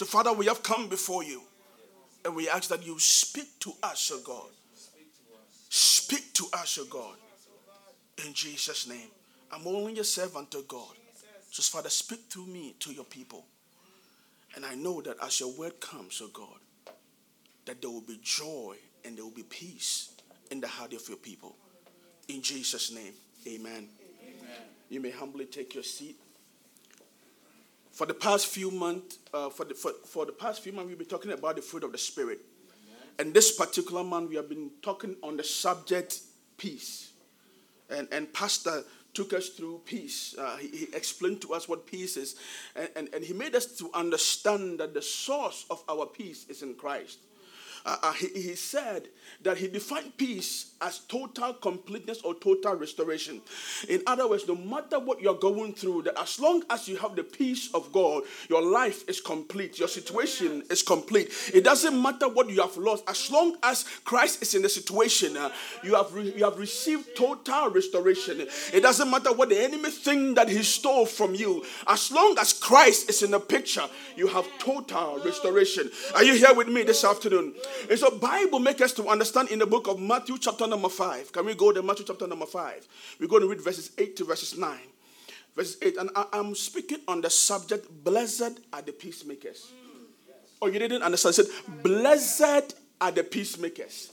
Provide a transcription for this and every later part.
So, Father, we have come before you and we ask that you speak to us, O God. Speak to us, O God. In Jesus' name. I'm only a servant of God. So, Father, speak through me to your people. And I know that as your word comes, O God, that there will be joy and there will be peace in the heart of your people. In Jesus' name, amen. amen. You may humbly take your seat. For the past few months, uh, for, the, for, for the past few months, we've been talking about the fruit of the Spirit. And this particular month, we have been talking on the subject peace. And, and Pastor took us through peace. Uh, he, he, explained to us what peace is. And, and, and he made us to understand that the source of our peace is in Christ. Uh, uh, he, he, said that he defined peace as total completeness or total restoration. In other words, no matter what you're going through, that as long as you have the peace of God, your life is complete, your situation is complete. It doesn't matter what you have lost, as long as Christ is in the situation, uh, you, have re- you have received total restoration. It doesn't matter what the enemy think that he stole from you, as long as Christ is in the picture, you have total restoration. Are you here with me this afternoon? And so Bible makes us to understand in the book of Matthew chapter number 5. Can we go to Matthew chapter number 5? We're going to read verses 8 to verses 9. Verses 8. And I, am speaking on the subject, blessed are the peacemakers. Oh, you didn't understand? I said, blessed are the peacemakers.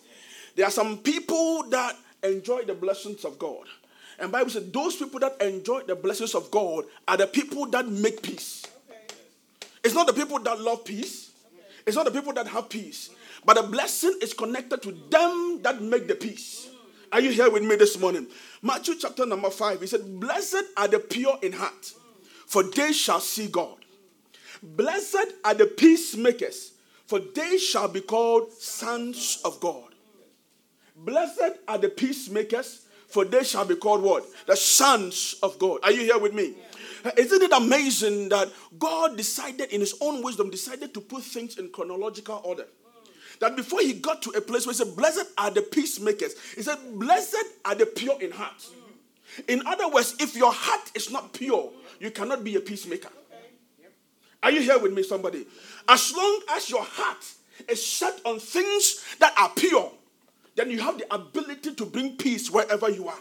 There are some people that enjoy the blessings of God. And Bible said those people that enjoy the blessings of God are the people that make peace. It's not the people that love peace. It's not the people that have peace. But the blessing is connected to them that make the peace. Are you here with me this morning? Matthew chapter number 5, he said, Blessed are the pure in heart, for they shall see God. Blessed are the peacemakers, for they shall be called sons of God. Blessed are the peacemakers, for they shall be called what? The sons of God. Are you here with me? Isn't it amazing that God decided in his own wisdom, decided to put things in chronological order? that before he got to a place where he said, Blessed are the peacemakers, he said, Blessed are the pure in heart. In other words, if your heart is not pure, you cannot be a peacemaker. Are you here with me, somebody? As long as your heart is set on things that are pure, then you have the ability to bring peace wherever you are.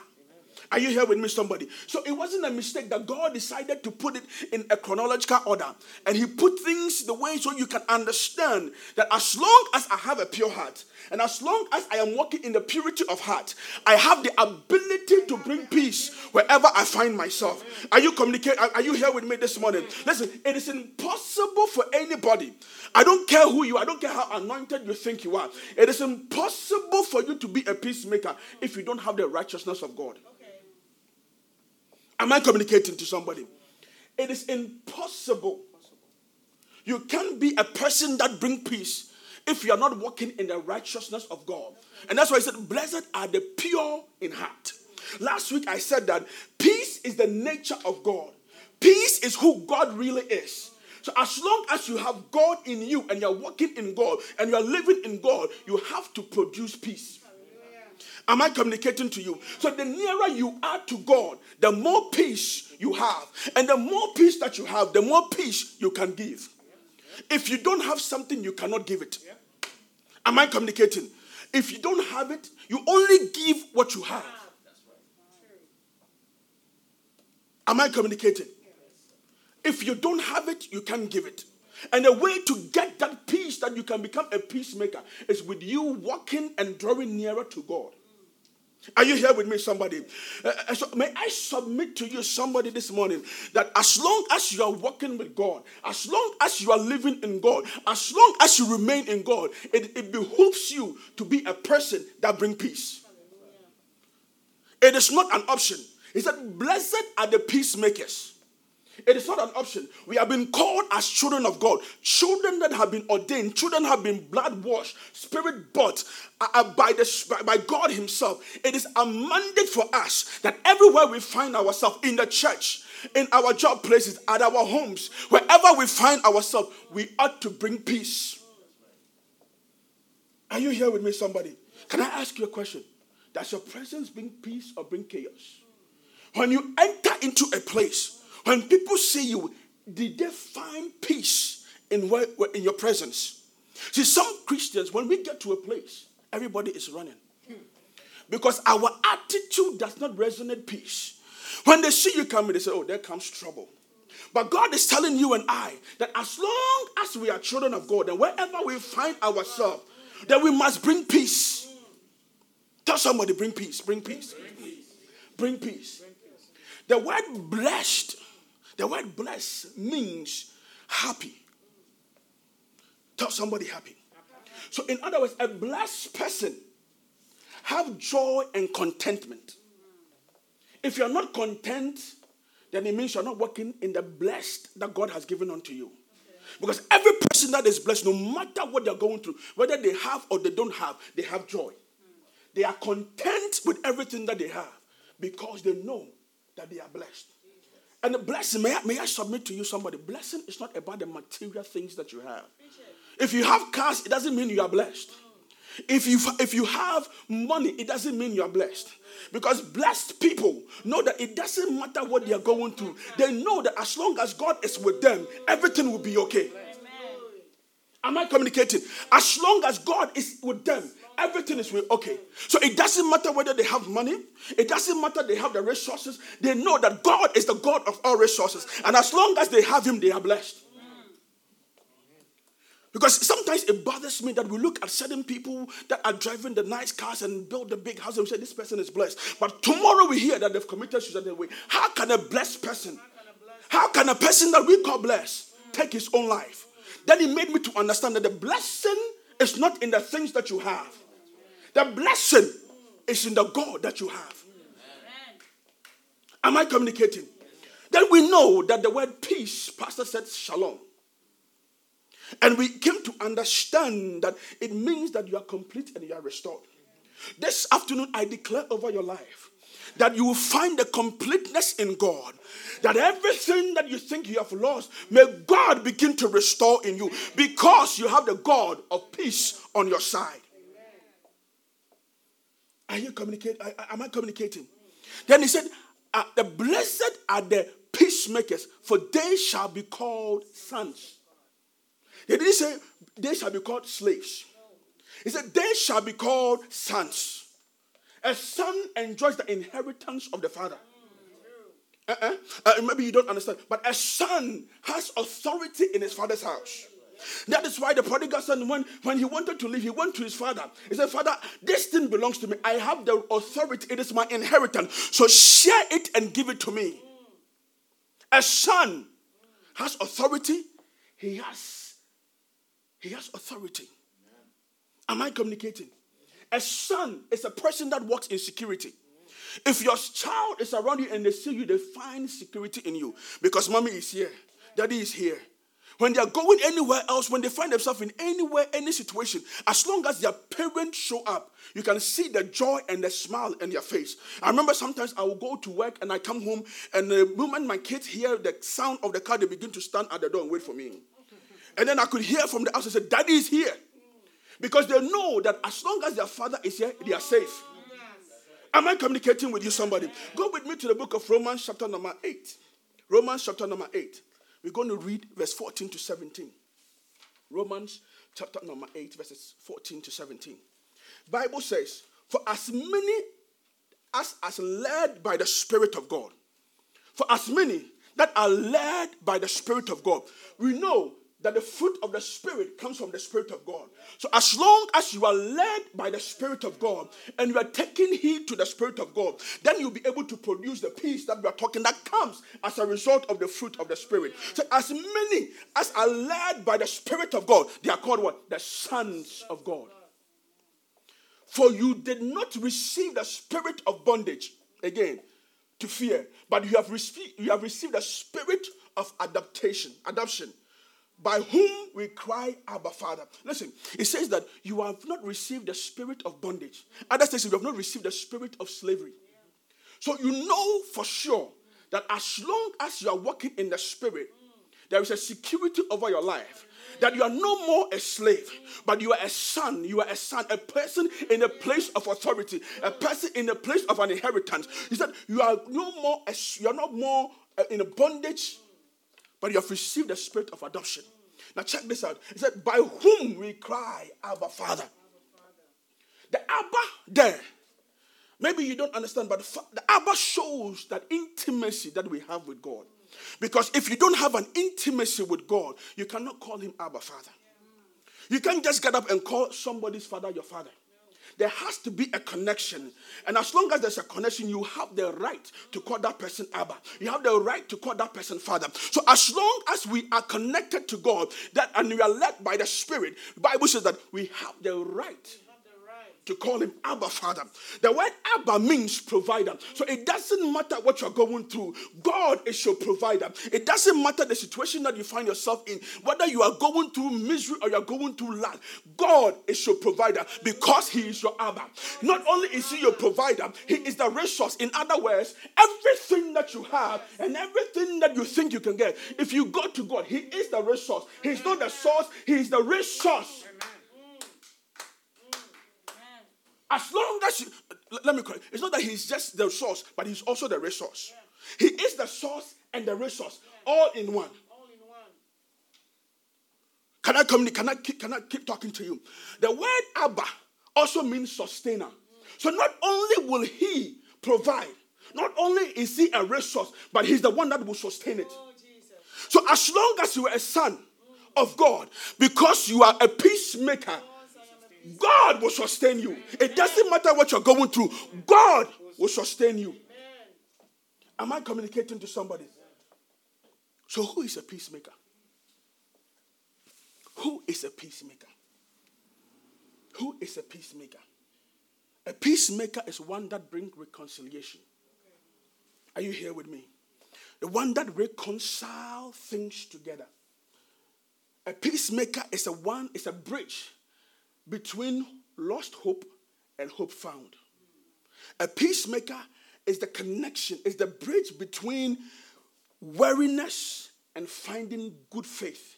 Are you here with me, somebody? So it wasn't a mistake that God decided to put it in a chronological order. And He put things the way so you can understand that as long as I have a pure heart, and as long as I am walking in the purity of heart, I have the ability to bring peace wherever I find myself. Are you communicating? Are you here with me this morning? Listen, it is impossible for anybody. I don't care who you are, I don't care how anointed you think you are. It is impossible for you to be a peacemaker if you don't have the righteousness of God. Am I communicating to somebody? It is impossible. You can't be a person that bring peace if you are not walking in the righteousness of God. And that's why I said, Blessed are the pure in heart. Last week I said that peace is the nature of God. Peace is who God really is. So as long as you have God in you and you're walking in God and you're living in God, you have to produce peace. Am I communicating to you? So the nearer you are to God, the more peace you have. And the more peace that you have, the more peace you can give. If you don't have something, you cannot give it. Am I communicating? If you don't have it, you only give what you have. Am I communicating? If you don't have it, you can't give it. And the way to get that peace that you can become a peacemaker is with you walking and drawing nearer to God. Are you here with me, somebody? Uh, uh, so may I submit to you, somebody, this morning, that as long as you are walking with God, as long as you are living in God, as long as you remain in God, it, it behooves you to be a person that bring peace. It is not an option. He said, Blessed are the peacemakers. It is not an option. We have been called as children of God, children that have been ordained, children have been blood washed, spirit bought uh, uh by, the, by God Himself. It is a mandate for us that everywhere we find ourselves in the church, in our job places, at our homes, wherever we find ourselves, we ought to bring peace. Are you here with me, somebody? Can I ask you a question? Does your presence bring peace or bring chaos? When you enter into a place, when people see you, did they find peace in, where, in your presence. See, some Christians, when we get to a place, everybody is running. Because our attitude does not resonate peace. When they see you coming, they say, Oh, there comes trouble. But God is telling you and I that as long as we are children of God and wherever we find ourselves, that we must bring peace. Tell somebody, bring peace, bring peace. Bring peace. The word blessed, the word blessed means happy. Tell somebody happy. So, in other words, a blessed person have joy and contentment. If you're not content, then it means you're not working in the blessed that God has given unto you. Because every person that is blessed, no matter what they're going through, whether they have or they don't have, they have joy. They are content with everything that they have because they know that they are blessed. And the blessing, may I, may I submit to you somebody? Blessing is not about the material things that you have. If you have cars, it doesn't mean you are blessed. If you, if you have money, it doesn't mean you are blessed. Because blessed people know that it doesn't matter what they are going through. They know that as long as God is with them, everything will be okay. Am I communicating? As long as God is with them, everything is okay. So it doesn't matter whether they have money, it doesn't matter they have the resources. They know that God is the God of all resources. And as long as they have Him, they are blessed. Because sometimes it bothers me that we look at certain people that are driving the nice cars and build the big house and we say this person is blessed. But tomorrow we hear that they've committed suicide. How can a blessed person, how can a person that we call blessed take his own life? Then he made me to understand that the blessing is not in the things that you have. The blessing is in the God that you have. Am I communicating? Then we know that the word peace, Pastor said shalom. And we came to understand that it means that you are complete and you are restored. This afternoon, I declare over your life that you will find the completeness in God. That everything that you think you have lost, may God begin to restore in you because you have the God of peace on your side. Are you communicating? Am I communicating? Then he said, uh, The blessed are the peacemakers, for they shall be called sons. He didn't say they shall be called slaves. He said they shall be called sons. A son enjoys the inheritance of the father. Uh-uh. Uh, maybe you don't understand, but a son has authority in his father's house. That is why the prodigal son, when, when he wanted to leave, he went to his father. He said, Father, this thing belongs to me. I have the authority. It is my inheritance. So share it and give it to me. A son has authority. He has he has authority. Am I communicating? A son is a person that walks in security. If your child is around you and they see you, they find security in you because mommy is here, daddy is here. When they are going anywhere else, when they find themselves in anywhere, any situation, as long as their parents show up, you can see the joy and the smile in their face. I remember sometimes I will go to work and I come home, and the moment my kids hear the sound of the car, they begin to stand at the door and wait for me. And then I could hear from the house, outside say, Daddy is here. Because they know that as long as their father is here, they are safe. Am I communicating with you, somebody? Go with me to the book of Romans, chapter number 8. Romans, chapter number 8. We're going to read verse 14 to 17. Romans, chapter number 8, verses 14 to 17. Bible says, For as many as as led by the Spirit of God, for as many that are led by the Spirit of God, we know that the fruit of the Spirit comes from the Spirit of God. So, as long as you are led by the Spirit of God and you are taking heed to the Spirit of God, then you'll be able to produce the peace that we are talking that comes as a result of the fruit of the Spirit. So, as many as are led by the Spirit of God, they are called what? The sons of God. For you did not receive the spirit of bondage, again, to fear, but you have, received, you have received the spirit of adaptation, adoption by whom we cry, Abba, Father. Listen, it says that you have not received the spirit of bondage. Others says you have not received the spirit of slavery. So you know for sure that as long as you are walking in the spirit, there is a security over your life. That you are no more a slave, but you are a son. You are a son, a person in a place of authority, a person in a place of an inheritance. He said, You are no more, you are not more uh, in a bondage but you have received the spirit of adoption. Now check this out. He said, By whom we cry, Abba Father. The Abba there. Maybe you don't understand, but the Abba shows that intimacy that we have with God. Because if you don't have an intimacy with God, you cannot call him Abba Father. You can't just get up and call somebody's father your father. There has to be a connection. And as long as there's a connection, you have the right to call that person Abba. You have the right to call that person Father. So as long as we are connected to God that and we are led by the Spirit, Bible says that we have the right to call him Abba Father. The word Abba means provider. So it doesn't matter what you're going through, God is your provider. It doesn't matter the situation that you find yourself in, whether you are going through misery or you're going through lack, God is your provider because He is your Abba. Not only is He your provider, He is the resource. In other words, everything that you have and everything that you think you can get, if you go to God, He is the resource. He's not the source, He is the resource. As long as you, let me correct, it's not that he's just the source, but he's also the resource. Yeah. He is the source and the resource, yeah. all in one. All in one. Can I communicate? Can I keep, can I keep talking to you? The word Abba also means sustainer. Mm. So not only will he provide, not only is he a resource, but he's the one that will sustain it. Oh, so as long as you are a son mm. of God, because you are a peacemaker. Oh God will sustain you. It doesn't matter what you're going through, God will sustain you. Am I communicating to somebody? So, who is a peacemaker? Who is a peacemaker? Who is a peacemaker? A peacemaker is one that brings reconciliation. Are you here with me? The one that reconciles things together. A peacemaker is a one, is a bridge between lost hope and hope found. A peacemaker is the connection, is the bridge between weariness and finding good faith.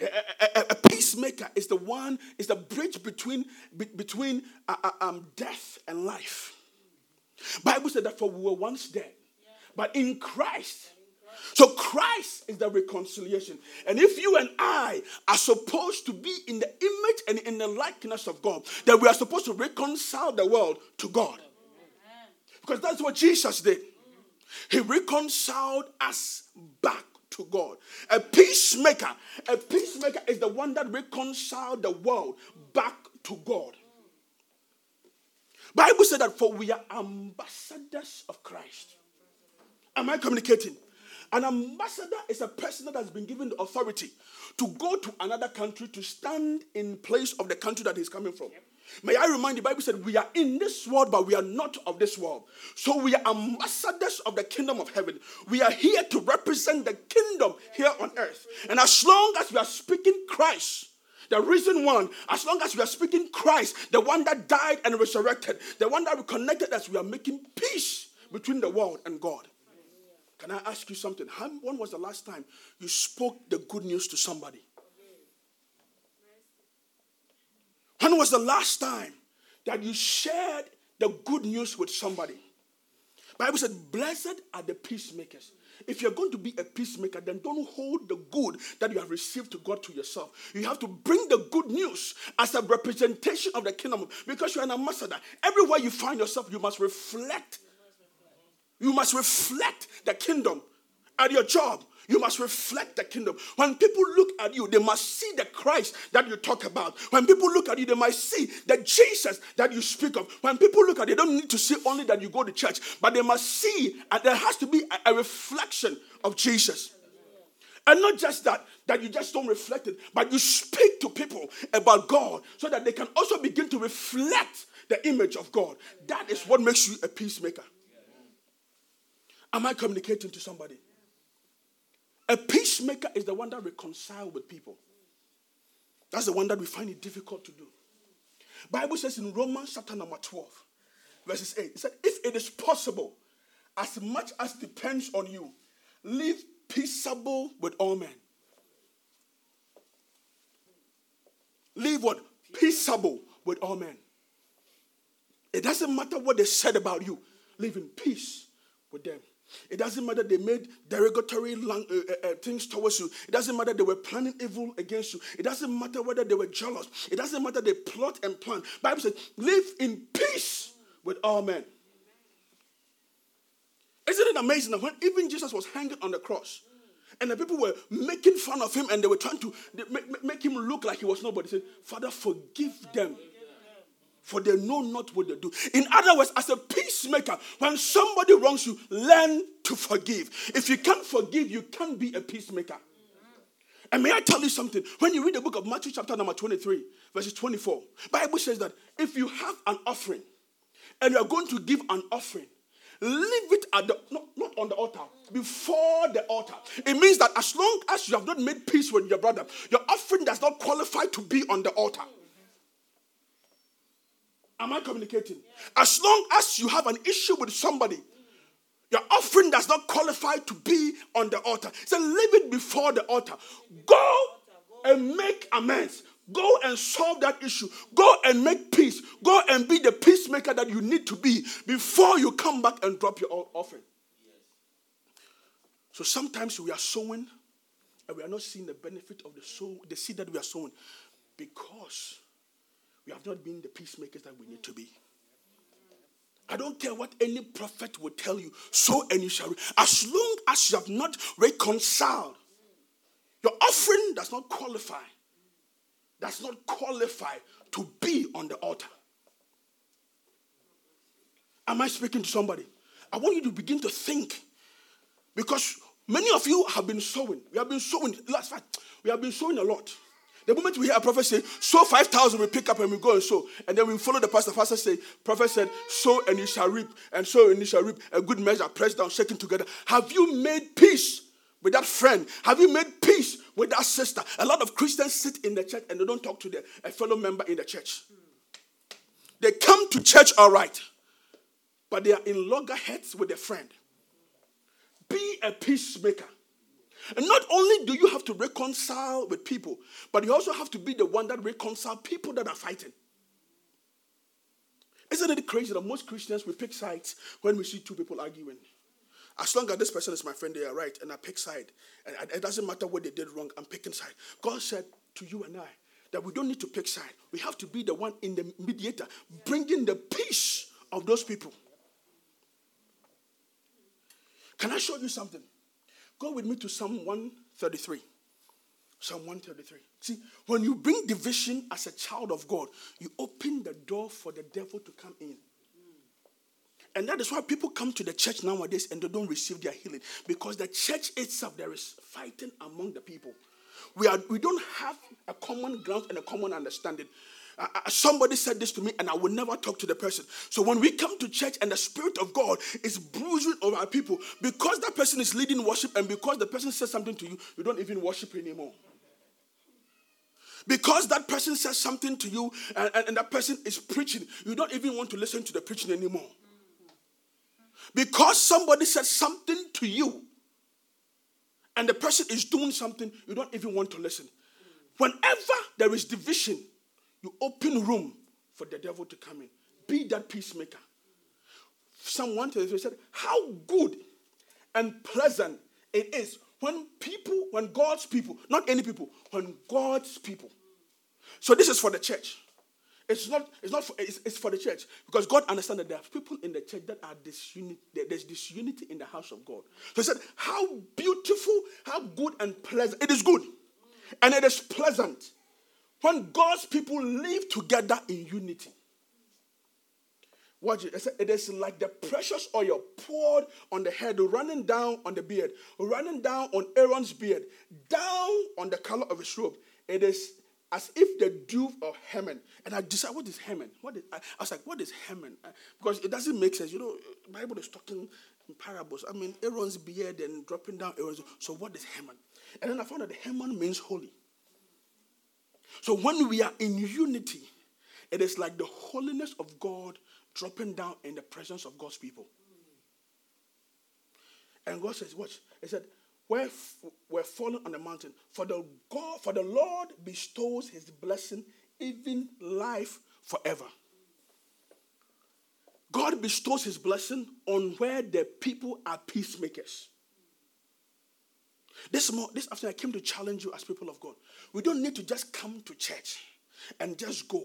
A, a, a, peacemaker is the one, is the bridge between, be, between uh, uh, um, death and life. Bible said that for we were once dead, but in Christ so Christ is the reconciliation. And if you and I are supposed to be in the image and in the likeness of God, then we are supposed to reconcile the world to God. Because that's what Jesus did. He reconciled us back to God. A peacemaker, a peacemaker is the one that reconciled the world back to God. Bible said that for we are ambassadors of Christ. Am I communicating? An ambassador is a person that has been given the authority to go to another country to stand in place of the country that he's coming from. May I remind the Bible said, We are in this world, but we are not of this world. So we are ambassadors of the kingdom of heaven. We are here to represent the kingdom here on earth. And as long as we are speaking Christ, the reason one, as long as we are speaking Christ, the one that died and resurrected, the one that reconnected us, we are making peace between the world and God. Can I ask you something? How, when was the last time you spoke the good news to somebody? When was the last time that you shared the good news with somebody? Bible said, Blessed are the peacemakers. If you're going to be a peacemaker, then don't hold the good that you have received to God to yourself. You have to bring the good news as a representation of the kingdom because you're an ambassador. Everywhere you find yourself, you must reflect you must reflect the kingdom at your job. You must reflect the kingdom. When people look at you, they must see the Christ that you talk about. When people look at you, they must see the Jesus that you speak of. When people look at you, they don't need to see only that you go to church, but they must see, and there has to be a, a reflection of Jesus. And not just that, that you just don't reflect it, but you speak to people about God so that they can also begin to reflect the image of God. That is what makes you a peacemaker. Am I communicating to somebody? A peacemaker is the one that reconciles with people. That's the one that we find it difficult to do. Bible says in Romans chapter number 12, verses 8, it said, if it is possible, as much as depends on you, live peaceable with all men. Live what? Peaceable with all men. It doesn't matter what they said about you, live in peace with them. It doesn't matter they made derogatory lang- uh, uh, uh, things towards you. It doesn't matter they were planning evil against you. It doesn't matter whether they were jealous. It doesn't matter they plot and plan. Bible says, live in peace with all men. Isn't it amazing that when even Jesus was hanging on the cross, and the people were making fun of him and they were trying to make, make him look like he was nobody. He said, Father, forgive them for they know not what they do. In other words, as a peacemaker, when somebody wrongs you, learn to forgive. If you can't forgive, you can't be a peacemaker. And may I tell you something? When you read the book of Matthew, chapter number 23, verses 24, Bible says that if you have an offering and you are going to give an offering, leave it at the not, not on the altar, before the altar. It means that as long as you have not made peace with your brother, your offering does not qualify to be on the altar. Am I communicating? As long as you have an issue with somebody, your offering does not qualify to be on the altar. So leave it before the altar. Go and make amends. Go and solve that issue. Go and make peace. Go and be the peacemaker that you need to be before you come back and drop your offering. So sometimes we are sowing and we are not seeing the benefit of the sow, the seed that we are sowing because we have not been the peacemakers that we need to be. I don't care what any prophet will tell you, so and you shall. As long as you have not reconciled, your offering does not qualify, does not qualify to be on the altar. Am I speaking to somebody? I want you to begin to think because many of you have been sowing. We have been sowing. Last fact, we have been sowing a lot. The moment we hear a prophet say, sow 5,000, we pick up and we go and sow. And then we follow the pastor. Pastor say, prophet said, sow and you shall reap. And sow and you shall reap. A good measure, pressed down, shaking together. Have you made peace with that friend? Have you made peace with that sister? A lot of Christians sit in the church and they don't talk to their, a fellow member in the church. They come to church all right, but they are in loggerheads with their friend. Be a peacemaker. And not only do you have to reconcile with people, but you also have to be the one that reconcile people that are fighting. Isn't it crazy that most Christians we pick sides when we see two people arguing? As long as this person is my friend, they are right, and I pick side. And it doesn't matter what they did wrong, I'm picking side. God said to you and I that we don't need to pick side. We have to be the one in the mediator, bringing the peace of those people. Can I show you something? Go with me to Psalm 133. Psalm 133. See, when you bring division as a child of God, you open the door for the devil to come in. And that is why people come to the church nowadays and they don't receive their healing. Because the church itself, there is fighting among the people. We, are, we don't have a common ground and a common understanding. Uh, uh, somebody said this to me, and I will never talk to the person. So when we come to church and the Spirit of God is bruising over our people, because that person is leading worship, and because the person says something to you, you don't even worship anymore. Because that person says something to you and, and, and that person is preaching, you don't even want to listen to the preaching anymore. Because somebody says something to you and the person is doing something, you don't even want to listen. Whenever there is division, you open room for the devil to come in. Be that peacemaker. Someone said, How good and pleasant it is when people, when God's people, not any people, when God's people. So this is for the church. It's not, it's not for, it's, it's for the church. Because God understands that there are people in the church that are disunity, there's disunity in the house of God. So he said, How beautiful, how good and pleasant. It is good. And it is pleasant when God's people live together in unity. Watch it. It is like the precious oil poured on the head, running down on the beard, running down on Aaron's beard, down on the color of his robe. It is as if the dew of Hermon. And I decided, what is Hermon? What is, I, I was like, what is Hermon? Uh, because it doesn't make sense. You know, Bible is talking in parables. I mean, Aaron's beard and dropping down Aaron's. So what is Hermon? And then I found that Hermon means holy. So when we are in unity, it is like the holiness of God dropping down in the presence of God's people. And God says, Watch. He said, We're, we're fallen on the mountain. For the God, for the Lord bestows his blessing, even life forever. God bestows his blessing on where the people are peacemakers. This, more, this afternoon, I came to challenge you as people of God. We don't need to just come to church and just go.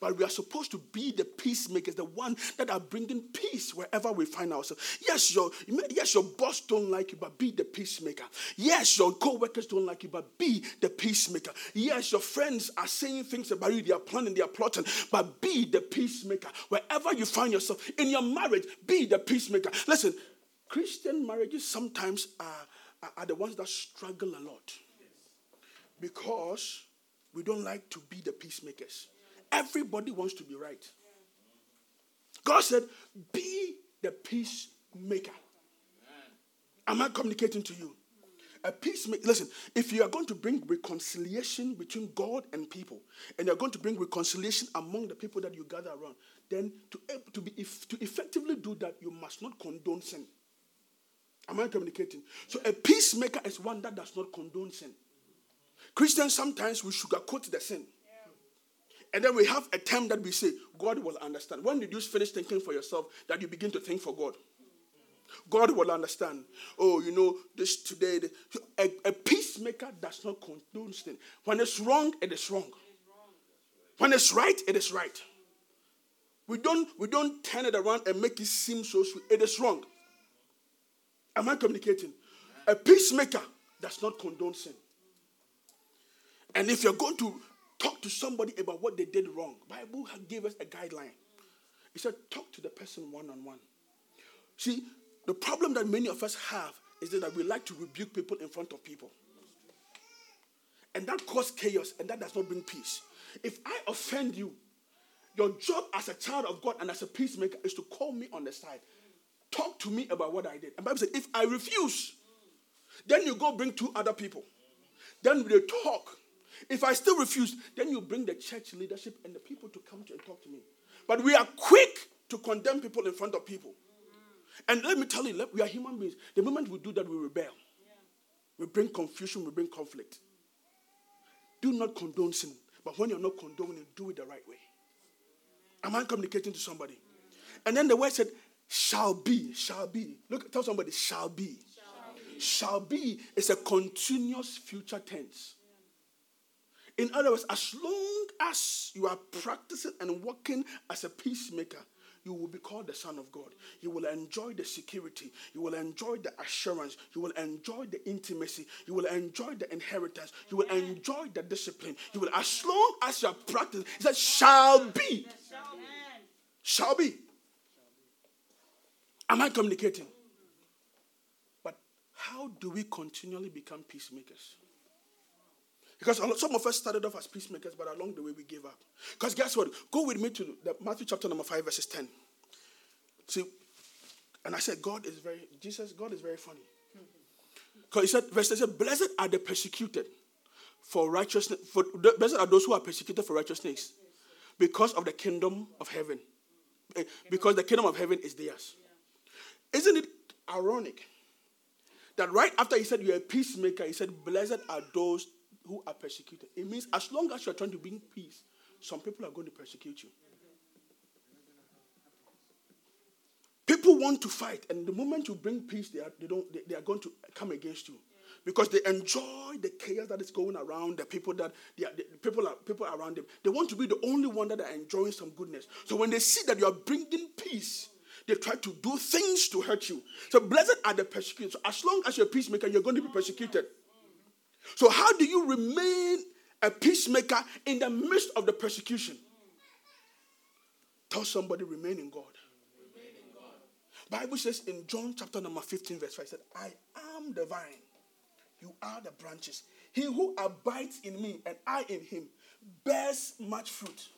But we are supposed to be the peacemakers, the one that are bringing peace wherever we find ourselves. Yes, your yes, your boss don't like you, but be the peacemaker. Yes, your co-workers don't like you, but be the peacemaker. Yes, your friends are saying things about you, they are planning, they are plotting, but be the peacemaker. Wherever you find yourself in your marriage, be the peacemaker. Listen, Christian marriages sometimes are are the ones that struggle a lot because we don't like to be the peacemakers. Everybody wants to be right. God said, Be the peacemaker. Am I communicating to you? A peacemaker. Listen, if you are going to bring reconciliation between God and people, and you're going to bring reconciliation among the people that you gather around, then to, to, be, to effectively do that, you must not condone sin. Am I communicating? So a peacemaker is one that does not condone sin. Christians sometimes we sugarcoat the sin. And then we have a term that we say, God will understand. When did you finish thinking for yourself that you begin to think for God? God will understand. Oh, you know, this today, a, a peacemaker does not condone sin. When it's wrong, it is wrong. When it's right, it is right. We don't, we don't turn it around and make it seem so sweet. It is wrong. Am I communicating? A peacemaker does not condone sin. And if you're going to talk to somebody about what they did wrong, Bible gave us a guideline. He said, talk to the person one on one. See, the problem that many of us have is that we like to rebuke people in front of people. And that causes chaos and that does not bring peace. If I offend you, your job as a child of God and as a peacemaker is to call me on the side Talk to me about what I did. And Bible said, if I refuse, then you go bring two other people. Then they talk. If I still refuse, then you bring the church leadership and the people to come to and talk to me. But we are quick to condemn people in front of people. And let me tell you, we are human beings. The moment we do that, we rebel. We bring confusion, we bring conflict. Do not condone sin. But when you're not condoning do it the right way. Am I communicating to somebody? And then the word said, shall be, shall be. Look, tell somebody, shall be. Shall be, shall be is a continuous future tense. In other words, as long as you are practicing and working as a peacemaker, you will be called the Son of God. You will enjoy the security. You will enjoy the assurance. You will enjoy the intimacy. You will enjoy the inheritance. You will enjoy the discipline. You will, as long as you are practicing, it says, shall be. Shall be. Am I communicating? But how do we continually become peacemakers? Because some of us started off as peacemakers, but along the way we gave up. Because guess what? Go with me to the Matthew chapter number 5, verses 10. See, and I said, God is very, Jesus, God is very funny. Because he said, verse 10 said, Blessed are the persecuted for righteousness, for blessed are those who are persecuted for righteousness because of the kingdom of heaven. Eh, because the kingdom of heaven is theirs. Isn't it ironic that right after he said you're a peacemaker, he said, Blessed are those who are persecuted. It means as long as you're trying to bring peace, some people are going to persecute you. People want to fight, and the moment you bring peace, they are, they don't, they, they are going to come against you because they enjoy the chaos that is going around the people that they are, the people are, people around them. They want to be the only one that are enjoying some goodness. So when they see that you are bringing peace, they try to do things to hurt you. So blessed are the persecuted. So as long as you're a peacemaker, you're going to be persecuted. So how do you remain a peacemaker in the midst of the persecution? Tell somebody, remain in God. Bible says in John chapter number 15, verse 5, it said, I am the vine, you are the branches. He who abides in me and I in him bears much fruit.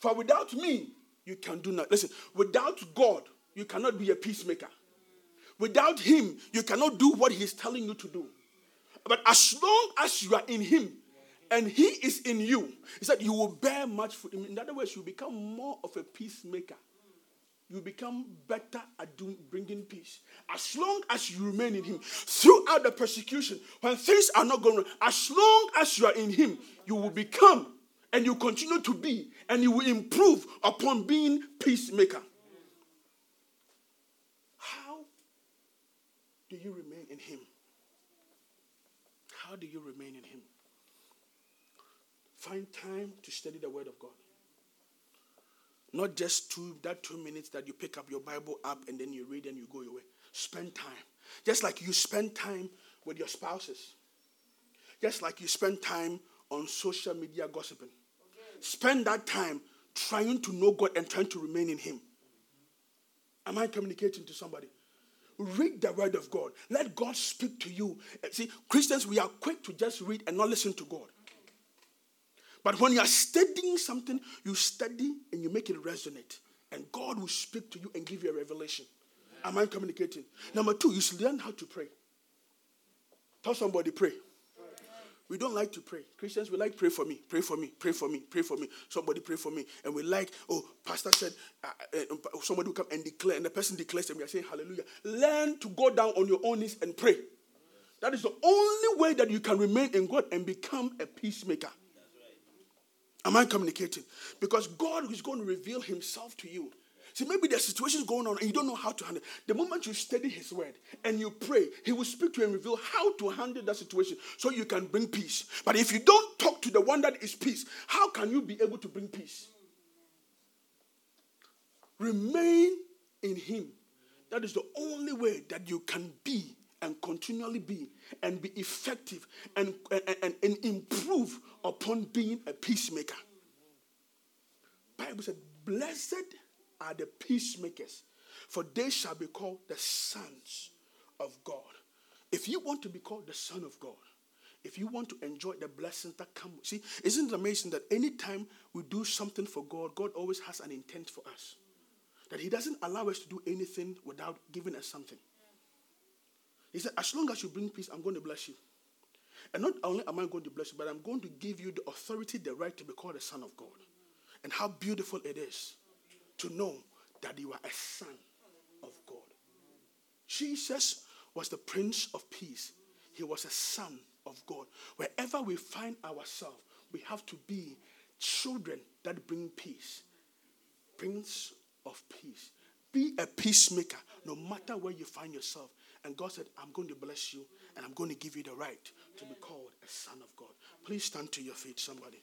For without me, you can do nothing. Listen, without God, you cannot be a peacemaker. Without him, you cannot do what he's telling you to do. But as long as you are in him and he is in you, he said you will bear much fruit. In other words, you become more of a peacemaker. You become better at doing, bringing peace. As long as you remain in him, throughout the persecution, when things are not going as long as you are in him, you will become and you continue to be and you will improve upon being peacemaker. Do you remain in Him? How do you remain in Him? Find time to study the Word of God. Not just two, that two minutes that you pick up your Bible app and then you read and you go away. Spend time. Just like you spend time with your spouses. Just like you spend time on social media gossiping. Spend that time trying to know God and trying to remain in Him. Am I communicating to somebody? Read the word of God. Let God speak to you. Eh, see, Christians, we are quick to just read and not listen to God. But when you are studying something, you study and you make it resonate. And God will speak to you and give you a revelation. Am I communicating? Number two, you should learn how to pray. Tell somebody, pray. We don't like to pray. Christians, we like pray for me, pray for me, pray for me, pray for me. Somebody pray for me. And we like, oh, pastor said, uh, uh, uh somebody will come and declare, and the person declares, and we are saying hallelujah. Learn to go down on your own knees and pray. That is the only way that you can remain in God and become a peacemaker. Am I communicating? Because God is going to reveal Himself to you. See, maybe there's situations going on and you don't know how to handle. The moment you study His word and you pray, He will speak to you and reveal how to handle that situation so you can bring peace. But if you don't talk to the one that is peace, how can you be able to bring peace? Remain in Him. That is the only way that you can be and continually be and be effective and, and, and improve upon being a peacemaker. Bible said, Blessed are the peacemakers, for they shall be called the sons of God. If you want to be called the son of God, if you want to enjoy the blessings that come, see, isn't it amazing that anytime we do something for God, God always has an intent for us? That He doesn't allow us to do anything without giving us something. He said, As long as you bring peace, I'm going to bless you. And not only am I going to bless you, but I'm going to give you the authority, the right to be called a son of God. And how beautiful it is to know that you are a son of God. Jesus was the Prince of Peace, he was a son of God. Wherever we find ourselves, we have to be children that bring peace. Prince of Peace. Be a peacemaker no matter where you find yourself. And God said, I'm going to bless you and I'm going to give you the right to be called a son of God. Please stand to your feet, somebody.